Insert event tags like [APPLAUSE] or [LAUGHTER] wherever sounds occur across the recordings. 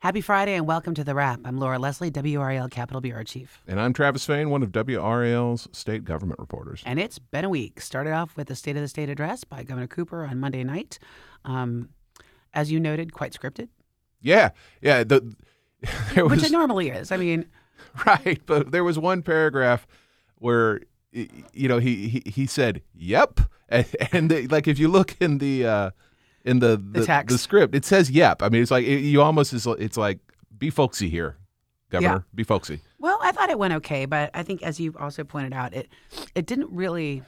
Happy Friday and welcome to The Wrap. I'm Laura Leslie, WRAL Capital Bureau Chief. And I'm Travis Fain, one of WRAL's state government reporters. And it's been a week. Started off with the State of the State address by Governor Cooper on Monday night. Um, as you noted, quite scripted. Yeah, yeah. The, [LAUGHS] was, Which it normally is. I mean, [LAUGHS] right. But there was one paragraph where, you know, he, he, he said, yep. [LAUGHS] And, and the, like, if you look in the, uh, in the the, the, the, script. It says "yep." I mean, it's like it, you almost is. It's like be folksy here, Governor. Yeah. Be folksy. Well, I thought it went okay, but I think as you also pointed out, it it didn't really.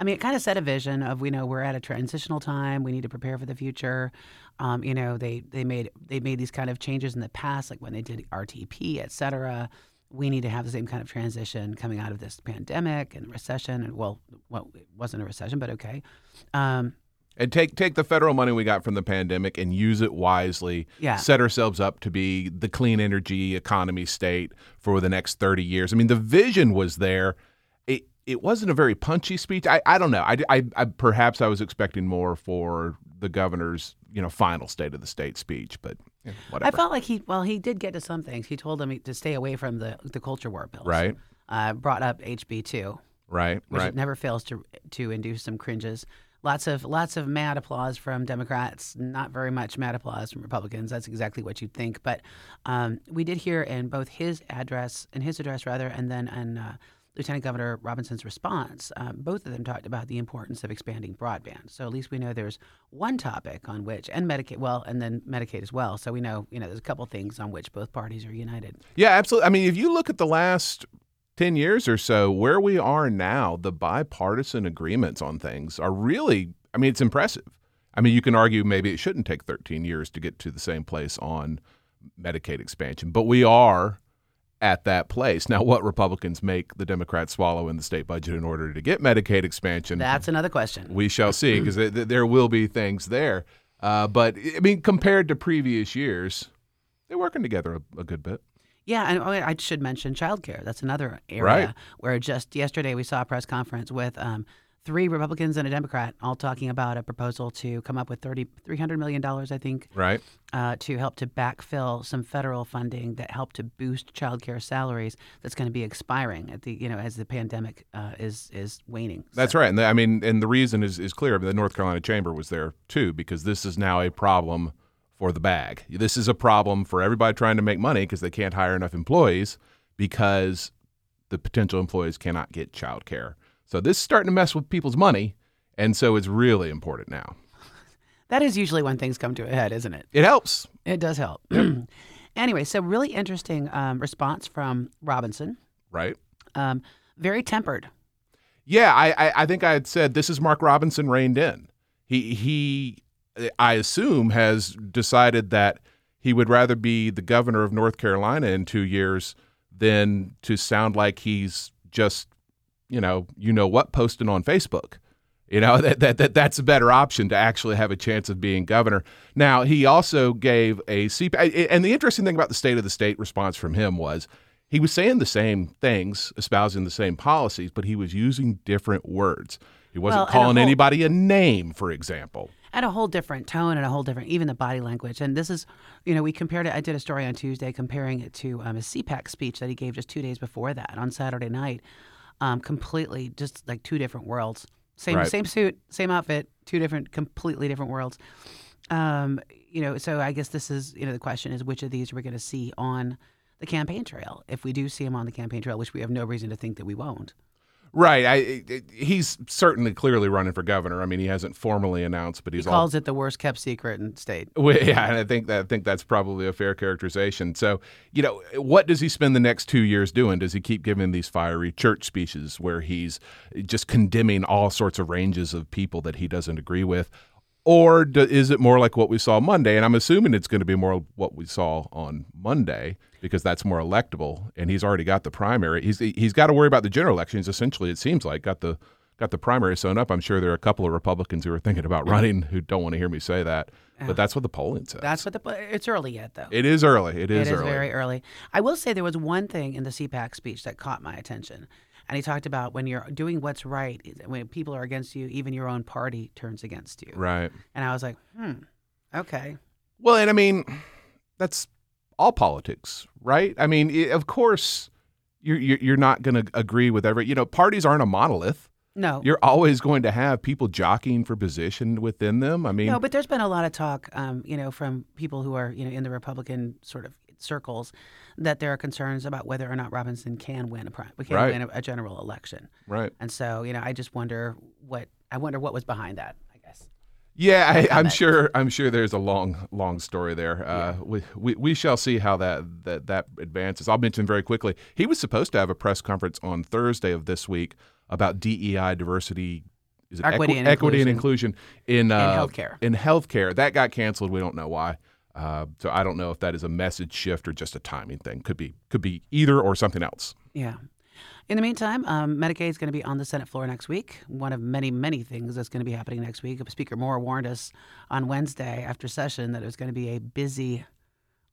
I mean, it kind of set a vision of we know we're at a transitional time. We need to prepare for the future. Um, you know, they they made they made these kind of changes in the past, like when they did RTP, et cetera. We need to have the same kind of transition coming out of this pandemic and recession. And well, well, it wasn't a recession, but okay. Um, and take take the federal money we got from the pandemic and use it wisely. Yeah. Set ourselves up to be the clean energy economy state for the next 30 years. I mean, the vision was there. It it wasn't a very punchy speech. I, I don't know. I, I, I perhaps I was expecting more for the governor's you know final state of the state speech, but yeah, whatever. I felt like he well he did get to some things. He told them to stay away from the the culture war bills. Right. Uh, brought up HB two. Right. Which right. never fails to to induce some cringes. Lots of lots of mad applause from Democrats, not very much mad applause from Republicans. That's exactly what you'd think. But um, we did hear in both his address, in his address rather, and then in uh, Lieutenant Governor Robinson's response, um, both of them talked about the importance of expanding broadband. So at least we know there's one topic on which, and Medicaid, well, and then Medicaid as well. So we know, you know, there's a couple things on which both parties are united. Yeah, absolutely. I mean, if you look at the last 10 years or so, where we are now, the bipartisan agreements on things are really, I mean, it's impressive. I mean, you can argue maybe it shouldn't take 13 years to get to the same place on Medicaid expansion, but we are at that place. Now, what Republicans make the Democrats swallow in the state budget in order to get Medicaid expansion? That's another question. We shall see, because there will be things there. Uh, but, I mean, compared to previous years, they're working together a, a good bit. Yeah, and oh, I should mention childcare. That's another area right. where just yesterday we saw a press conference with um, three Republicans and a Democrat all talking about a proposal to come up with 30, $300 million, I think, right, uh, to help to backfill some federal funding that helped to boost childcare salaries that's going to be expiring at the you know as the pandemic uh, is is waning. That's so. right, and the, I mean, and the reason is is clear. The North Carolina Chamber was there too because this is now a problem for the bag. This is a problem for everybody trying to make money because they can't hire enough employees because the potential employees cannot get child care. So this is starting to mess with people's money, and so it's really important now. [LAUGHS] That is usually when things come to a head, isn't it? It helps. It does help. [CLEARS THROAT] anyway, so really interesting um, response from Robinson. Right. Um, very tempered. Yeah, I, I, I think I had said this is Mark Robinson reined in. He he I assume, has decided that he would rather be the governor of North Carolina in two years than to sound like he's just, you know, you know what, posting on Facebook. You know [LAUGHS] that, that that that's a better option to actually have a chance of being governor. Now he also gave a CP, and the interesting thing about the state of the state response from him was he was saying the same things, espousing the same policies, but he was using different words. He wasn't well, calling whole, anybody a name, for example and a whole different tone and a whole different, even the body language. And this is, you know, we compared it. I did a story on Tuesday comparing it to um, a CPAC speech that he gave just two days before that on Saturday night. Um, completely, just like two different worlds. Same right. same suit, same outfit, two different, completely different worlds. Um, you know, so I guess this is, you know, the question is which of these we're going to see on the campaign trail. If we do see him on the campaign trail, which we have no reason to think that we won't. Right. I, he's certainly clearly running for governor. I mean, he hasn't formally announced, but he's he calls all, it the worst kept secret in state. [LAUGHS] Well, yeah, and I think that I think that's probably a fair characterization. So, you know, what does he spend the next two years doing? Does he keep giving these fiery church speeches where he's just condemning all sorts of ranges of people that he doesn't agree with? Or do, is it more like what we saw Monday? And I'm assuming it's going to be more what we saw on Monday because that's more electable, and he's already got the primary. He's he's got to worry about the general elections. Essentially, it seems like got the got the primary sewn up. I'm sure there are a couple of Republicans who are thinking about [LAUGHS] running who don't want to hear me say that, but that's what the polling says. That's what the. It's early yet, though. it is early. It is It is early. very early. I will say there was one thing in the CPAC speech that caught my attention. And he talked about when you're doing what's right, when people are against you, even your own party turns against you. right. And I was like, hmm, okay. Well, and I mean, that's all politics, right? I mean, i of course, you're you're you're not going to agree with every. You know, parties aren't a monolith. No. You're always going to have people jockeying for position within them. I mean, No, but there's been a lot of talk, um, you know, from people who are, you know, in the Republican sort of circles, that there are concerns about whether or not Robinson can win a prime, can Right. win a, a general election. right? And so, you know, I just wonder what I wonder what was behind that. I guess. Yeah, I, I'm comment. sure. I'm sure there's a long, long story there. Uh, we, we we shall see how that that that advances. I'll mention very quickly. He was supposed to have a press conference on Thursday of this week about DEI diversity. Equity equi- and equity and inclusion in uh, healthcare. In healthcare, that got canceled. We don't know why. Uh, so I don't know if that is a message shift or just a timing thing. Could be could be either or something else. Yeah. In the meantime, um, Medicaid is going to be on the Senate floor next week. One of many, many things that's going to be happening next week. Speaker Moore warned us on Wednesday after session that it was going to be a busy,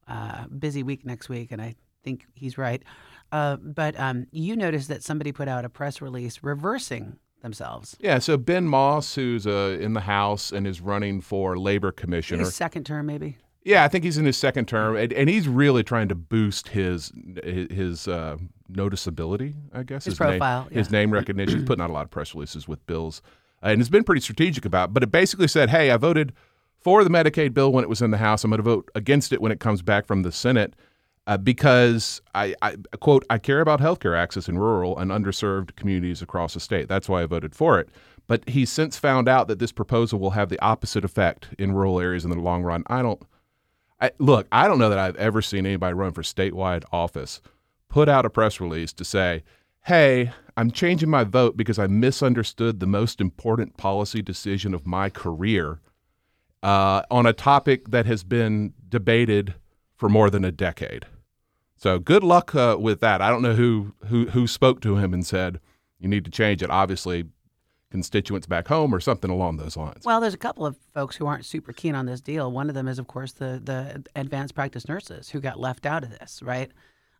uh, busy week next week, and I think he's right. Uh, but um, you noticed that somebody put out a press release reversing themselves. Yeah. So Ben Moss, who's uh, in the House and is running for labor commissioner. His second term, maybe. Yeah, I think he's in his second term, and, and he's really trying to boost his his uh, noticeability. I guess His name- profile, his yeah. name recognition. He's putting out a lot of press releases with bills, uh, and it's been pretty strategic about. But it basically said, "Hey, I voted for the Medicaid bill when it was in the House. I'm going to vote against it when it comes back from the Senate." Uh, because I, I quote I care about healthcare access in rural and underserved communities across the state. That's why I voted for it. But he's since found out that this proposal will have the opposite effect in rural areas in the long run. I don't I, look, I don't know that I've ever seen anybody run for statewide office put out a press release to say, hey, I'm changing my vote because I misunderstood the most important policy decision of my career uh, on a topic that has been debated for more than a decade. So good luck uh, with that. I don't know who, who who spoke to him and said you need to change it. Obviously, constituents back home or something along those lines. Well, there's a couple of folks who aren't super keen on this deal. One of them is, of course, the the advanced practice nurses who got left out of this, right?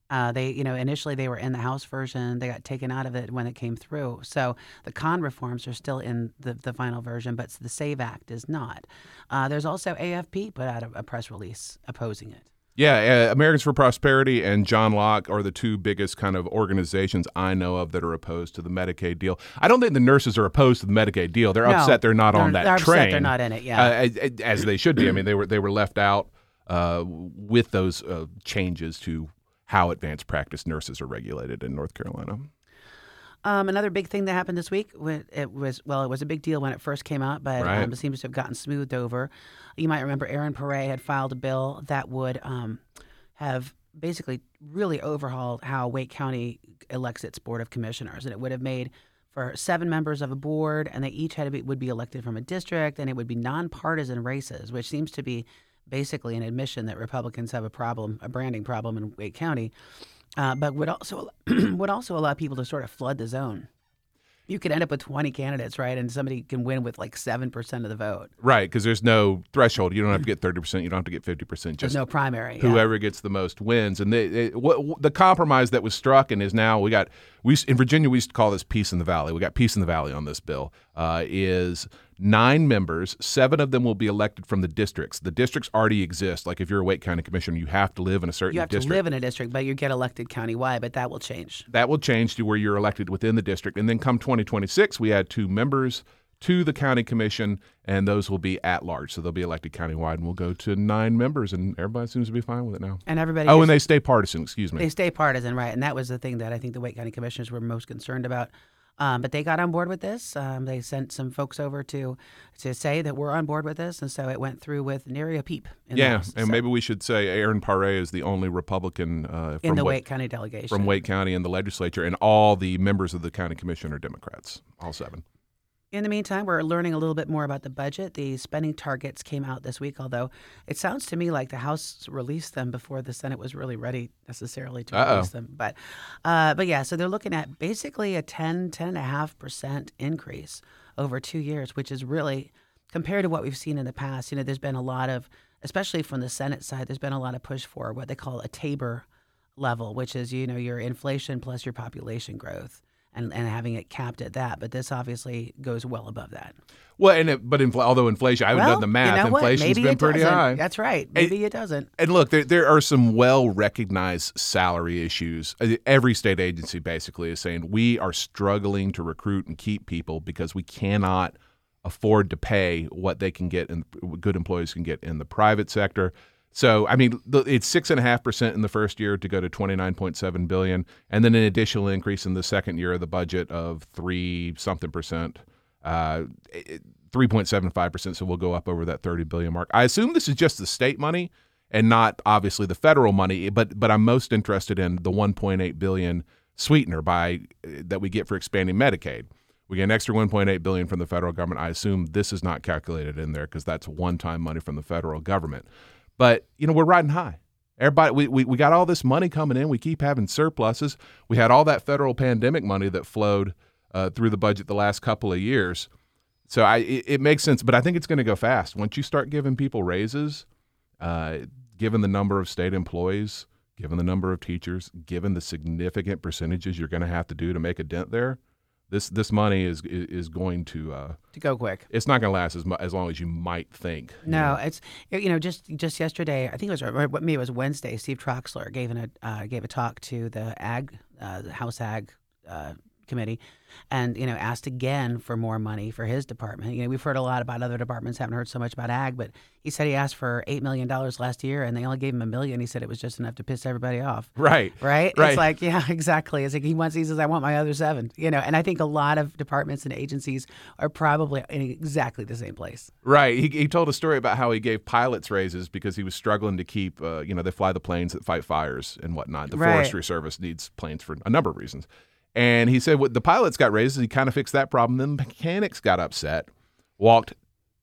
Uh, they, you know, initially they were in the House version. They got taken out of it when it came through. So the con reforms are still in the, the final version, but the SAVE Act is not. Uh, there's also AFP put out a, a press release opposing it. Yeah, uh, Americans for Prosperity and John Locke are the two biggest kind of organizations I know of that are opposed to the Medicaid deal. I don't think the nurses are opposed to the Medicaid deal. They're No, upset they're not on they're- that they're upset they're not in it, yeah. uh, as, as they should be. I mean, they were they were left out uh, with those uh, changes to how advanced practice nurses are regulated in North Carolina. Um, another big thing that happened this week, it was well, it was a big deal when it first came out, but Right. um, it seems to have gotten smoothed over. You might remember Erin Paré had filed a bill that would um, have basically really overhauled how Wake County elects its board of commissioners, and it would have made for seven members of a board, and they each had to be would be elected from a district, and it would be nonpartisan races, which seems to be basically an admission that Republicans have a problem, a branding problem in Wake County uh, but would also [CLEARS THROAT] would also allow people to sort of flood the zone. You could end up with 20 candidates, right? And somebody can win with like 7% of the vote. Right, because there's no threshold. You don't have to get 30%, you don't have to get 50%. There's Just no primary. yeah. whoever gets the most wins. And they, they, what, the compromise that was struck and is now we got we used- in Virginia we used to call this peace in the valley. We got peace in the valley on this bill. Uh, is nine members, seven of them will be elected from the districts. The districts already exist. Like if you're a Wake County commissioner, you have to live in a certain district. You have district. to live in a district, but you get elected countywide, but that will change. that will change to where you're elected within the district. And then come 2026, we add two members to the county commission, and those will be at large. So they'll be elected countywide, and we'll go to nine members, and everybody seems to be fine with it now. And everybody Oh, and they stay partisan. Excuse me. they stay partisan, right? And that was the thing that I think the Wake County commissioners were most concerned about. Um, but they got on board with this. Um, they sent some folks over to to say that we're on board with this, and so it went through with nary a peep. In Yeah, House. and So- maybe we should say Erin Paré is the only Republican uh, in from the Wake, Wake County delegation. from Wake County in the legislature, and all the members of the county commission are Democrats, all seven. In the meantime, we're learning a little bit more about the budget. The spending targets came out this week, although it sounds to me like the House released them before the Senate was really ready necessarily to Uh-oh. release them. But, uh, but yeah, so they're looking at basically a 10, 10.5% increase over two years, which is really, compared to what we've seen in the past, you know, there's been a lot of, especially from the Senate side, there's been a lot of push for what they call a Tabor level, which is, you know, your inflation plus your population growth and, and having it capped at that. But this obviously goes well above that. Well, and it, but infl- although inflation, I haven't well, done the math. You know? Inflation's been pretty doesn't. high. That's right. Maybe it doesn't. And look, there, there are some well recognized salary issues. Uh, Every state agency basically is saying we are struggling to recruit and keep people because we cannot afford to pay what they can get and good employees can get in the private sector. So, I mean, it's six and a half percent in the first year to go to twenty nine point seven billion, and then an additional increase in the second year of the budget of three something percent. Uh, 3.75%, so we'll go up over that 30 billion mark. I assume this is just the state money and not obviously the federal money, but but I'm most interested in the 1.8 billion sweetener by that we get for expanding Medicaid. We get an extra 1.8 billion from the federal government. I assume this is not calculated in there because that's one-time money from the federal government. But you know, we're riding high. Everybody, we, we, we got all this money coming in. We keep having surpluses. We had all that federal pandemic money that flowed uh, through the budget the last couple of years. So I it, it makes sense, but I think it's going to go fast. Once you start giving people raises, uh, given the number of state employees, given the number of teachers, given the significant percentages you're going to have to do to make a dent there, this this money is is, going to uh, To go quick. it's not going to last as mu- as long as you might think. you No, know. it's you know just just yesterday. I think it was or maybe it was Wednesday. Steve Troxler gave an, a uh, gave a talk to the ag uh, the House Ag uh, committee, and you know asked again for more money for his department. You know we've heard a lot about other departments, haven't heard so much about ag, but he said he asked for eight million dollars last year, and they only gave him a million. He said it was just enough to piss everybody off. Right. Right? Right. It's like, yeah, [LAUGHS] exactly. It's like he wants, he says, I want my other seven, you know, and I think a lot of departments and agencies are probably in exactly the same place. Right. He, he told a story about how he gave pilots raises because he was struggling to keep, uh, you know, they fly the planes that fight fires and whatnot. The Right. Forestry Service needs planes for a number of reasons. And he said what the pilots got raises, he kind of fixed that problem. Then the mechanics got upset, walked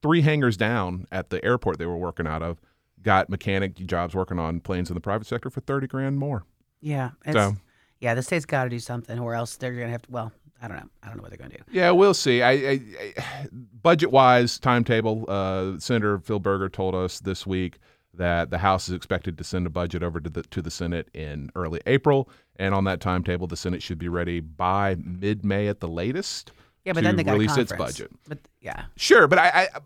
three hangars down at the airport they were working out of, got mechanic jobs working on planes in the private sector for 30 grand more. Yeah. So- yeah, the state's got to do something, or else they're going to have to. Well, I don't know. I don't know what they're going to do. Yeah, we'll see. I, I, I budget wise, timetable. Uh, Senator Phil Berger told us this week that the House is expected to send a budget over to the to the Senate in early April, and on that timetable, the Senate should be ready by mid May at the latest. Yeah, but to then they got release its budget. But yeah, Sure, but I, I, I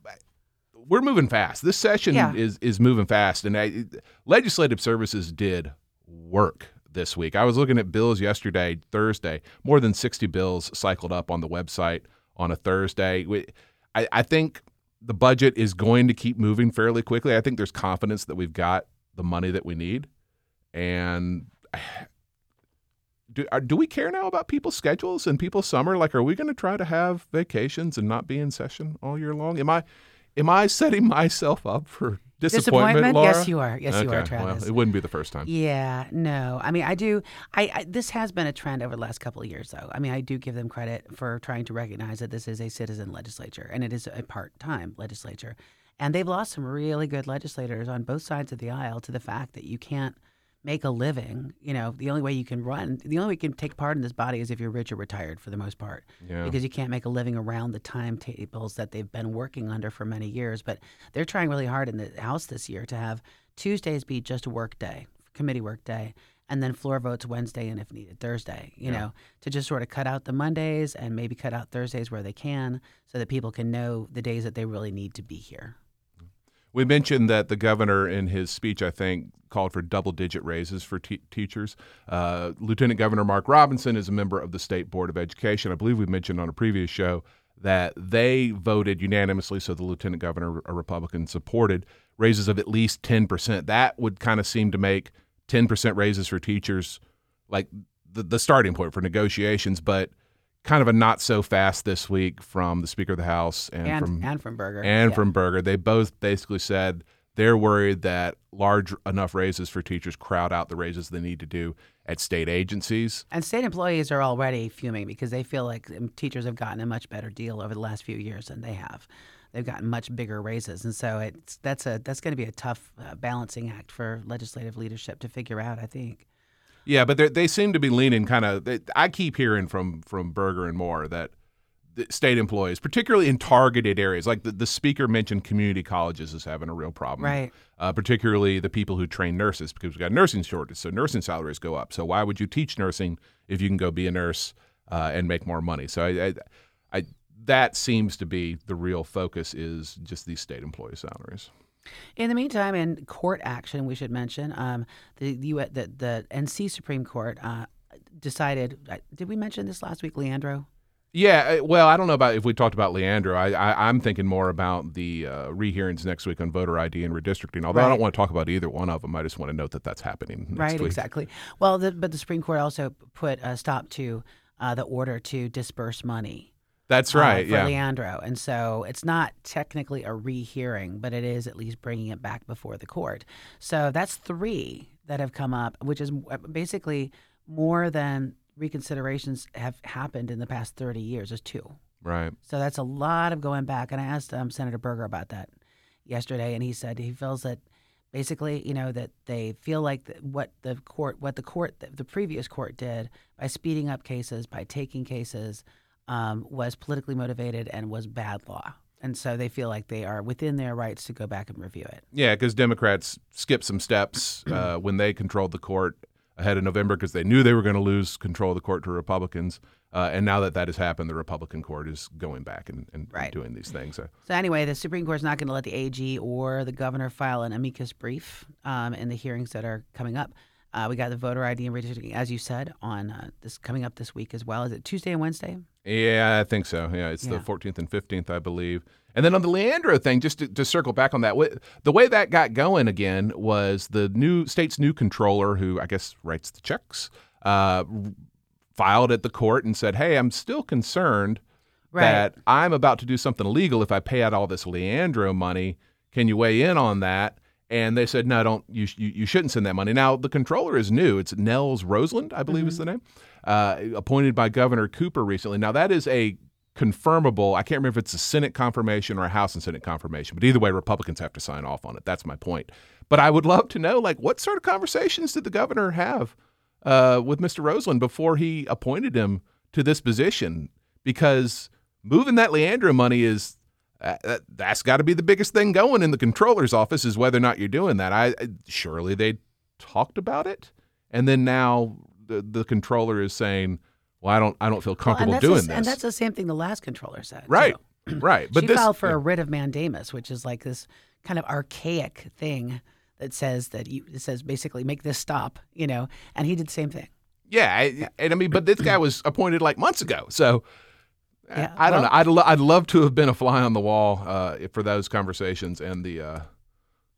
we're moving fast. This session Yeah. is is moving fast, and I, legislative services did work this week. I was looking at bills yesterday, Thursday. More than sixty bills cycled up on the website on a Thursday. We, I, I think the budget is going to keep moving fairly quickly. I think there's confidence that we've got the money that we need, and. Do, are, do we care now about people's schedules and people's summer? Like, are we going to try to have vacations and not be in session all year long? Am I, am I [LAUGHS] setting myself up for disappointment, Laura? Yes, you are. Yes, you are, Travis. Well, it wouldn't be the first time. Yeah, no. I mean, I do. I, I this has been a trend over the last couple of years, though. I mean, I do give them credit for trying to recognize that this is a citizen legislature and it is a part-time legislature, and they've lost some really good legislators on both sides of the aisle to the fact that you can't make a living. You know, the only way you can run, the only way you can take part in this body is if you're rich or retired, for the most part Yeah. because you can't make a living around the timetables that they've been working under for many years. But they're trying really hard in the House this year to have Tuesdays be just a work day, committee work day, and then floor votes Wednesday and if needed Thursday. You Yeah. know, to just sort of cut out the Mondays and maybe cut out Thursdays where they can, so that people can know the days that they really need to be here. We mentioned that the governor, in his speech, I think, called for double digit raises for te- teachers. Uh, Lieutenant Governor Mark Robinson is a member of the State Board of Education. I believe we mentioned on a previous show that they voted unanimously, so the lieutenant governor, a Republican, supported raises of at least 10%. That would kind of seem to make 10% raises for teachers like the, the starting point for negotiations, but kind of a not so fast this week from the Speaker of the House and, And from and from Berger and Yeah. from Berger. They both basically said they're worried that large enough raises for teachers crowd out the raises they need to do at state agencies. And state employees are already fuming because they feel like um, teachers have gotten a much better deal over the last few years than they have. They've gotten much bigger raises, and so it's that's a that's going to be a tough uh, balancing act for legislative leadership to figure out. I think. Yeah, but they seem to be leaning kind of. I keep hearing from from Berger and Moore that state employees, particularly in targeted areas, like the, the speaker mentioned, community colleges is having a real problem. Right. Uh, particularly the people who train nurses, because we've got nursing shortage, so nursing salaries go up. So why would you teach nursing if you can go be a nurse uh, and make more money? So I, I, I, that seems to be the real focus is just these state employee salaries. In the meantime, in court action, we should mention um, the, the the the NC Supreme Court uh, decided. Uh, did we mention this last week, Leandro? Yeah, uh, well, I don't know about if we talked about Leandro. I, I am thinking more about the uh, rehearings next week on voter ID and redistricting. Although right. I don't want to talk about either one of them, I just want to note that that's happening. right, week. exactly. Well, the, but the Supreme Court also put a stop to uh, the order to disperse money. That's right. Uh, for yeah. Leandro, and so it's not technically a rehearing, but it is at least bringing it back before the court. So that's three that have come up, which is uh, basically more than reconsiderations have happened in the past 30 years is two. Right. So that's a lot of going back. And I asked um, Senator Berger about that yesterday, and he said he feels that basically, you know, that they feel like what the court, what the court, the previous court did by speeding up cases, by taking cases, um, was politically motivated and was bad law. And so they feel like they are within their rights to go back and review it. Yeah, because Democrats skipped some steps uh, [CLEARS THROAT] when they controlled the court ahead of November because they knew they were going to lose control of the court to Republicans. Uh, and now that that has happened, the Republican court is going back and, and right. doing these things. So. so. anyway, the Supreme Court is not going to let the AG or the governor file an amicus brief um, in the hearings that are coming up. Uh, we got the voter ID and redistricting, as you said, on uh, this coming up this week as well. Is it Tuesday and Wednesday? Yeah, I think so. Yeah, it's yeah. the 14th and 15th, I believe. And then on the Leandro thing, just to, to, circle back on that, the way that got going again was the new state's new controller, who I guess writes the checks, uh, filed at the court and said, "Hey, I'm still concerned right. that I'm about to do something illegal if I pay out all this Leandro money. Can you weigh in on that?" And they said, "No, don't. You you, you shouldn't send that money." Now the controller is new. It's Nels Roseland, I believe, mm-hmm. is the name, uh, appointed by Governor Cooper recently. Now that is a confirmable. I can't remember if it's a Senate confirmation or a House and Senate confirmation, but either way, Republicans have to sign off on it. That's my point. But I would love to know, like, what sort of conversations did the governor have uh, with Mr. Roseland before he appointed him to this position? Because moving that Leandro money is uh, that, that's got to be the biggest thing going in the controller's office is whether or not you're doing that. I surely they talked about it, and then now the the controller is saying well, I don't, I don't feel comfortable well, doing the, this. And that's the same thing the last controller said. Right, [CLEARS THROAT] right. But she this, filed for yeah. a writ of mandamus, which is like this kind of archaic thing that says that you, it says basically make this stop, you know. And he did the same thing. Yeah, I, and I mean, but this guy was appointed like months ago, so. Yeah, I don't well, know. I'd, lo- I'd love to have been a fly on the wall uh, for those conversations and the uh,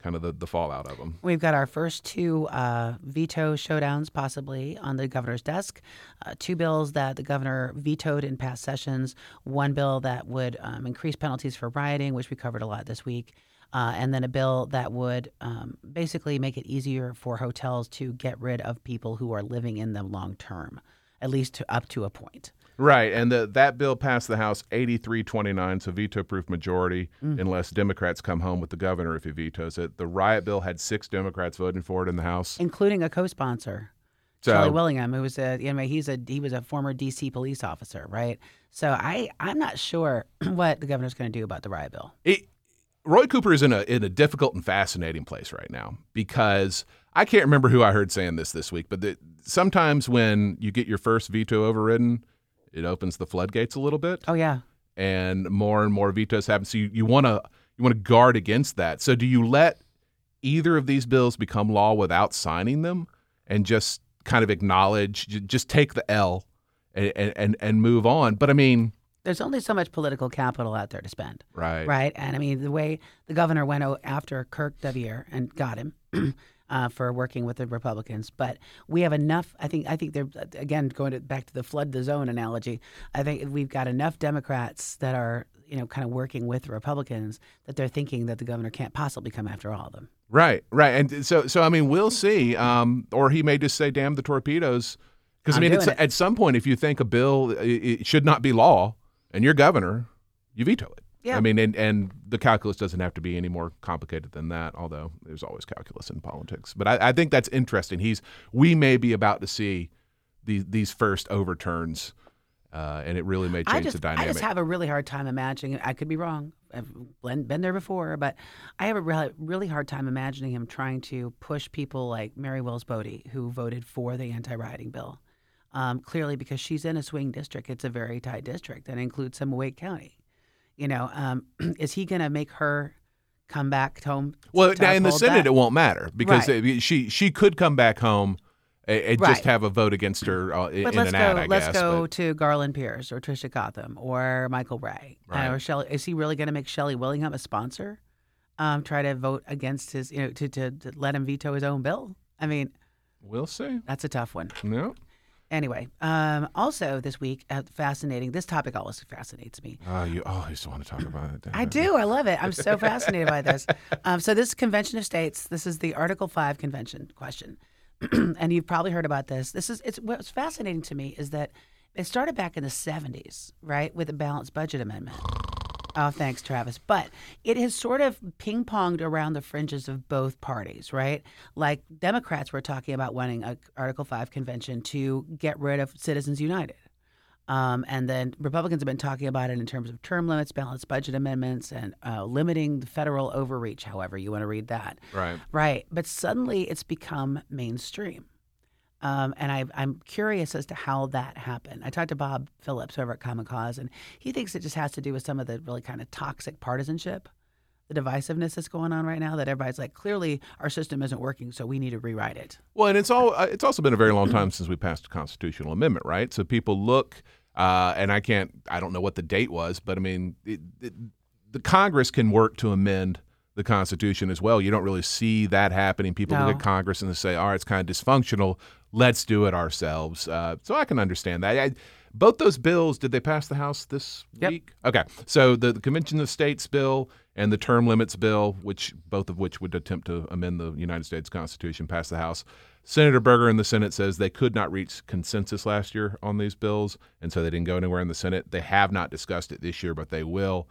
kind of the, the fallout of them. We've got our first two uh, veto showdowns possibly on the governor's desk. Uh, two bills that the governor vetoed in past sessions. One bill that would um, increase penalties for rioting, which we covered a lot this week. Uh, and then a bill that would um, basically make it easier for hotels to get rid of people who are living in them long term, at least to, up to a point. Right, and the, that bill passed the House 83-29, so veto-proof majority, mm. unless Democrats come home with the governor if he vetoes it. The riot bill had six Democrats voting for it in the House, including a co-sponsor, so, Charlie Willingham, who was a you know, he's a he was a former D.C. police officer, right? So I I'm not sure [CLEARS THROAT] what the governor's going to do about the riot bill. It, Roy Cooper is in a in a difficult and fascinating place right now because I can't remember who I heard saying this this week, but the, sometimes when you get your first veto overridden it opens the floodgates a little bit. Oh yeah. And more and more vetoes happen. So you want to you want to guard against that. So do you let either of these bills become law without signing them and just kind of acknowledge just take the L and and and move on? But I mean, there's only so much political capital out there to spend. Right. Right. And I mean, the way the governor went after Kirk deViere and got him, [CLEARS THROAT] uh, for working with the Republicans. But we have enough. I think. I think they're again going to, back to the flood the zone analogy. I think we've got enough Democrats that are you know kind of working with the Republicans that they're thinking that the governor can't possibly come after all of them. Right, right, and so so I mean we'll see. Um, or he may just say, "Damn the torpedoes," because I mean it's, it. at some point if you think a bill it, it should not be law and you're governor, you veto it. Yeah. I mean, and, and the calculus doesn't have to be any more complicated than that, although there's always calculus in politics. But I, I think that's interesting. He's we may be about to see these these first overturns, uh, and it really may change I just, the dynamic. I just have a really hard time imagining. I could be wrong. I've been there before, but I have a really, really hard time imagining him trying to push people like Mary Wills Bode, who voted for the anti-rioting bill. Um, clearly, because she's in a swing district, it's a very tight district that includes some Wake County. You know, um, [CLEARS THROAT] is he going to make her come back home? well, now in the Senate, that? it won't matter because Right. it- she she could come back home and, and just have a vote against her uh, in But an let's go. ad. I let's guess. go but- to Garland Pierce or Tricia Cotham or Michael Wray uh, or Shelly. Is he really going to make Shelly Willingham a sponsor? Um, try to vote against his, you know, to, to to let him veto his own bill. I mean, we'll see. that's a tough one. No. Anyway, um, also this week, uh, fascinating. This topic always fascinates me. Oh, you always want to talk about it. I do. I love it. I'm so fascinated by this. [LAUGHS] Um, so this Convention of States. This is the Article Five Convention question, [CLEARS THROAT] and you've probably heard about this. This is it's what's fascinating to me is that it started back in the 70s, right, with the balanced budget amendment. Oh, thanks, Travis. But it has sort of ping ponged around the fringes of both parties, right? Like Democrats were talking about wanting a Article Five convention to get rid of Citizens United. Um, and then Republicans have been talking about it in terms of term limits, balanced budget amendments, and uh, limiting the federal overreach, however you want to read that. Right. Right. But suddenly it's become mainstream. Um, and I, I'm curious as to how that happened. I talked to Bob Phillips over at Common Cause, and he thinks it just has to do with some of the really kind of toxic partisanship, the divisiveness that's going on right now. That everybody's like, clearly our system isn't working, so we need to rewrite it. Well, and it's all uh, it's also been a very long time since we passed a constitutional amendment, right? So people look, uh, and I can't, I don't know what the date was, but I mean, it, it, the Congress can work to amend the Constitution as well. You don't really see that happening. People look at Congress and they say, "All right, it's kind of dysfunctional. Let's do it ourselves." Uh, so I can understand that. I, both those bills, did they pass the House this Yep. week? Okay, so the, the Convention of States bill and the term limits bill, which both of which would attempt to amend the United States Constitution, passed the House. Senator Berger in the Senate says they could not reach consensus last year on these bills, and so they didn't go anywhere in the Senate. They have not discussed it this year, but they will.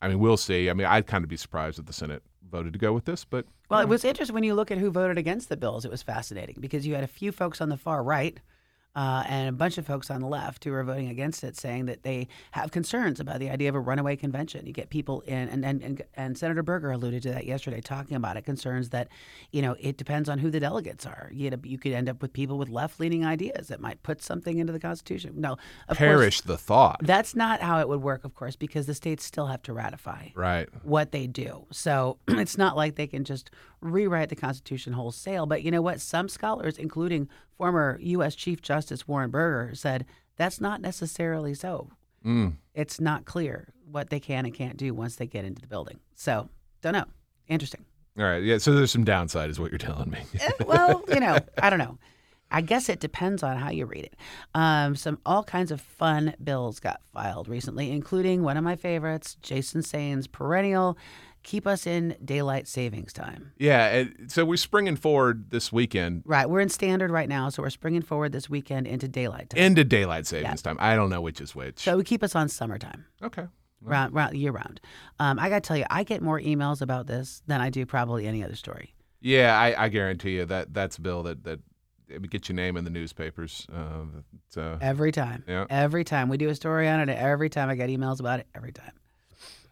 I mean, we'll see. I mean, I'd kind of be surprised if the Senate voted to go with this, but Well, it was interesting when you look at who voted against the bills. It was fascinating because you had a few folks on the far right uh, and a bunch of folks on the left who are voting against it, saying that they have concerns about the idea of a runaway convention. You get people in, and and, and, and Senator Berger alluded to that yesterday, talking about it. Concerns that you know it depends on who the delegates are. You, know, you could end up with people with left-leaning ideas that might put something into the Constitution. No, of course, perish the thought. that's not how it would work, of course, because the states still have to ratify Right. what they do. So [CLEARS THROAT] it's not like they can just rewrite the Constitution wholesale. But you know what? Some scholars, including former U.S. Chief Justice Warren Burger, said that's not necessarily so. Mm. It's not clear what they can and can't do once they get into the building. So, don't know. Interesting. All right. Yeah. So there's some downside, is what you're telling me. Eh, well, you know, [LAUGHS] I don't know. I guess it depends on how you read it. Um, some all kinds of fun bills got filed recently, including one of my favorites, Jason Saine's perennial "Keep Us in Daylight Savings Time." yeah. So we're springing forward this weekend Right, we're in standard right now, so we're springing forward this weekend into daylight time. into daylight savings time. I don't know which is which. so we keep us on summertime, okay. round, round year round. Um, I got to tell you, I get more emails about this than I do probably any other story. Yeah, I, I guarantee you that that's a bill that that it would get your name in the newspapers. Uh, so Every time, Yeah. every time we do a story on it, every time I get emails about it, every time.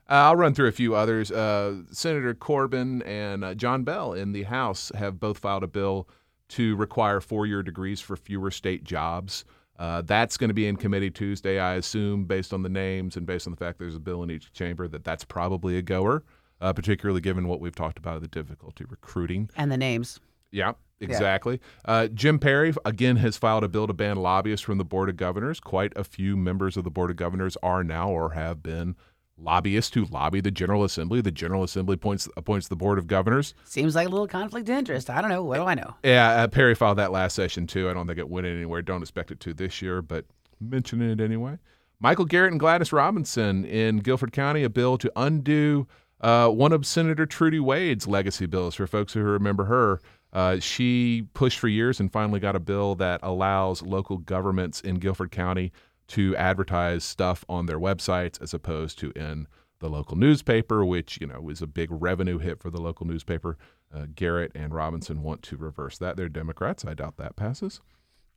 Uh, I'll run through a few others. Uh, Senator Corbin and uh, John Bell in the House have both filed a bill to require four-year degrees for fewer state jobs. Uh, that's going to be in committee Tuesday, I assume, based on the names and based on the fact there's a bill in each chamber, that that's probably a goer, uh, particularly given what we've talked about the difficulty recruiting. And the names. Yeah, exactly. Uh, Jim Perry, again, has filed a bill to ban lobbyists from the Board of Governors. Quite a few members of the Board of Governors are now or have been lobbyists who lobby the General Assembly. The General Assembly appoints appoints the board of governors. Seems like a little conflict of interest. I don't know. What do I know? Yeah, uh, Perry filed that last session too. I don't think it went anywhere. Don't expect it to this year, but mentioning it anyway. Michael Garrett and Gladys Robinson in Guilford County, a bill to undo uh, one of Senator Trudy Wade's legacy bills. For folks who remember her, uh, she pushed for years and finally got a bill that allows local governments in Guilford County to advertise stuff on their websites as opposed to in the local newspaper, which you know was a big revenue hit for the local newspaper. Uh, Garrett and Robinson want to reverse that. They're Democrats. I doubt that passes.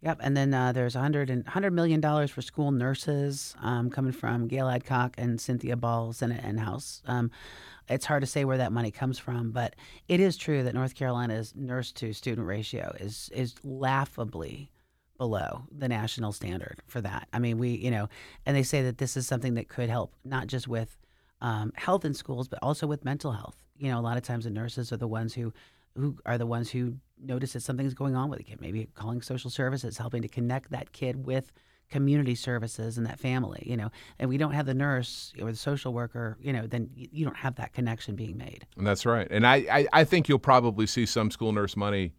Yep, and then uh, there's 100 and $100 million for school nurses um, coming from Gail Adcock and Cynthia Ball, Senate and House. Um, it's hard to say where that money comes from, but it is true that North Carolina's nurse to student ratio is is laughably below the national standard for that. I mean, we, you know, and they say that this is something that could help not just with um, health in schools, but also with mental health. You know, a lot of times the nurses are the ones who who are the ones who notice that something's going on with a kid. Maybe calling social services, helping to connect that kid with community services and that family. You know, and we don't have the nurse or the social worker. You know, then you don't have that connection being made. And that's right. And I, I, I think you'll probably see some school nurse money.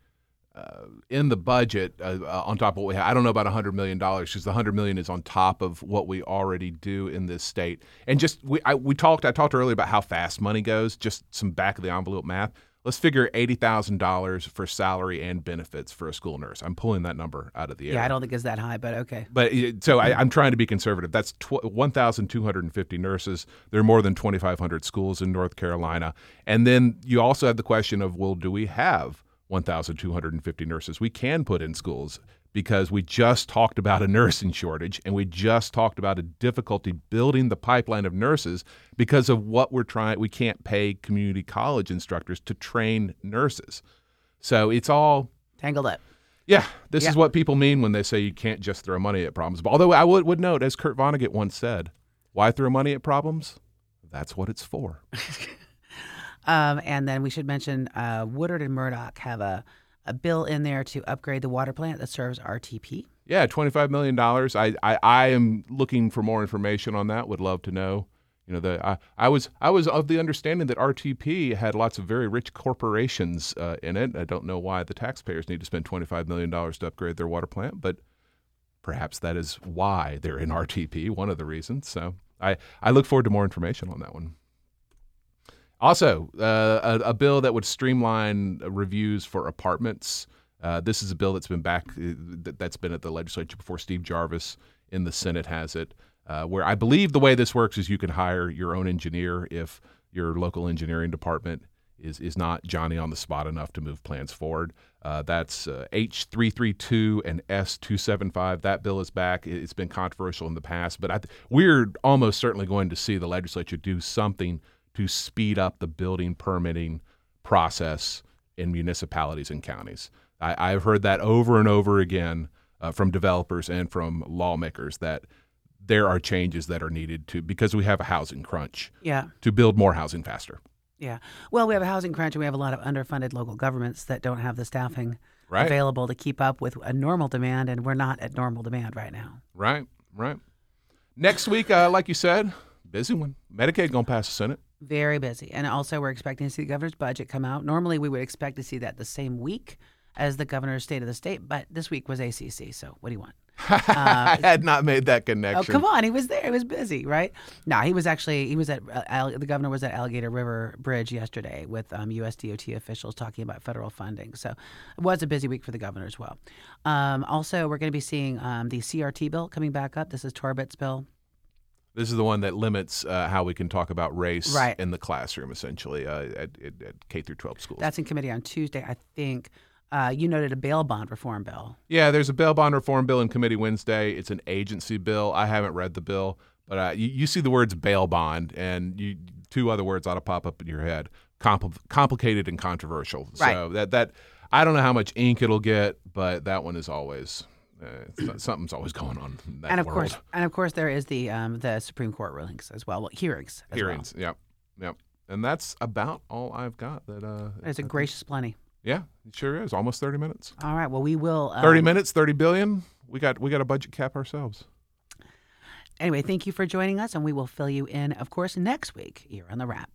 Uh, in the budget, uh, uh, on top of what we have, I don't know about hundred million dollars because the hundred million is on top of what we already do in this state. And just we I, we talked, I talked earlier about how fast money goes. Just some back of the envelope math let's figure $80,000 for salary and benefits for a school nurse. I'm pulling that number out of the air. Yeah, I don't think it's that high, but okay. But so I, am trying to be conservative. That's tw- 1,250 nurses. There are more than 2,500 schools in North Carolina. And then you also have the question of, well, do we have 1,250 nurses we can put in schools? because we just talked about a nursing shortage and we just talked about a difficulty building the pipeline of nurses because of what we're trying we can't pay community college instructors to train nurses so it's all tangled up yeah this yeah. is what people mean when they say you can't just throw money at problems but although i would, would note as kurt vonnegut once said why throw money at problems that's what it's for [LAUGHS] um, and then we should mention uh, woodard and murdock have a a bill in there to upgrade the water plant that serves RTP. Yeah, $25 million. I, I, I am looking for more information on that. Would love to know. You know, the I, I was I was of the understanding that RTP had lots of very rich corporations uh, in it. I don't know why the taxpayers need to spend $25 million to upgrade their water plant, but perhaps that is why they're in RTP, one of the reasons. So I, I look forward to more information on that one. Also, uh, a, a, bill that would streamline reviews for apartments. Uh, this is a bill that's been back, uh, that's been at the legislature before. Steve Jarvis in the Senate has it. Uh, where I believe the way this works is you can hire your own engineer if your local engineering department is is not Johnny on the spot enough to move plans forward. Uh, that's uh, H332 and S275. That bill is back. It's been controversial in the past, but th- we're almost certainly going to see the legislature do something to speed up the building permitting process in municipalities and counties. I, have heard that over and over again uh, from developers and from lawmakers that there are changes that are needed to because we have a housing crunch. Yeah. To build more housing faster. Yeah. Well, we have a housing crunch and we have a lot of underfunded local governments that don't have the staffing right. available to keep up with a normal demand, and we're not at normal demand right now. Right. Right. Next week, uh, like you said, busy one. Medicaid gonna pass the Senate. Very busy. And also, we're expecting to see the governor's budget come out. Normally, we would expect to see that the same week as the governor's state of the state, but this week was ACC. So, what do you want? [LAUGHS] Uh, I had not made that connection. Oh, come on. He was there. He was busy, right? No, he was actually, he was at, uh, the governor was at Alligator River Bridge yesterday with um, USDOT officials talking about federal funding. So it was a busy week for the governor as well. Um, also, we're going to be seeing um, the CRT bill coming back up. This is Torbett's bill. This is the one that limits uh, how we can talk about race right. in the classroom, essentially, uh, at, at, K through 12 schools. That's in committee on Tuesday, I think. Uh, you noted a bail bond reform bill. Yeah, there's a bail bond reform bill in committee Wednesday. It's an agency bill. I haven't read the bill, but uh, you, you, see the words bail bond, and you, two other words ought to pop up in your head: Compl- complicated and controversial. Right. So that that I don't know how much ink it'll get, but that one is always uh, something's always going on. and of world. course, and of course, there is the um, the Supreme Court rulings as well, well hearings. hearings. Well. Yep. Yep. And that's about all I've got. That uh, it's a gracious plenty. Yeah, it sure is. Almost thirty minutes. All right. Well, we will. Um, thirty minutes, thirty billion. We got we got a budget cap ourselves. anyway, thank you for joining us, and we will fill you in, of course, next week here on the wrap.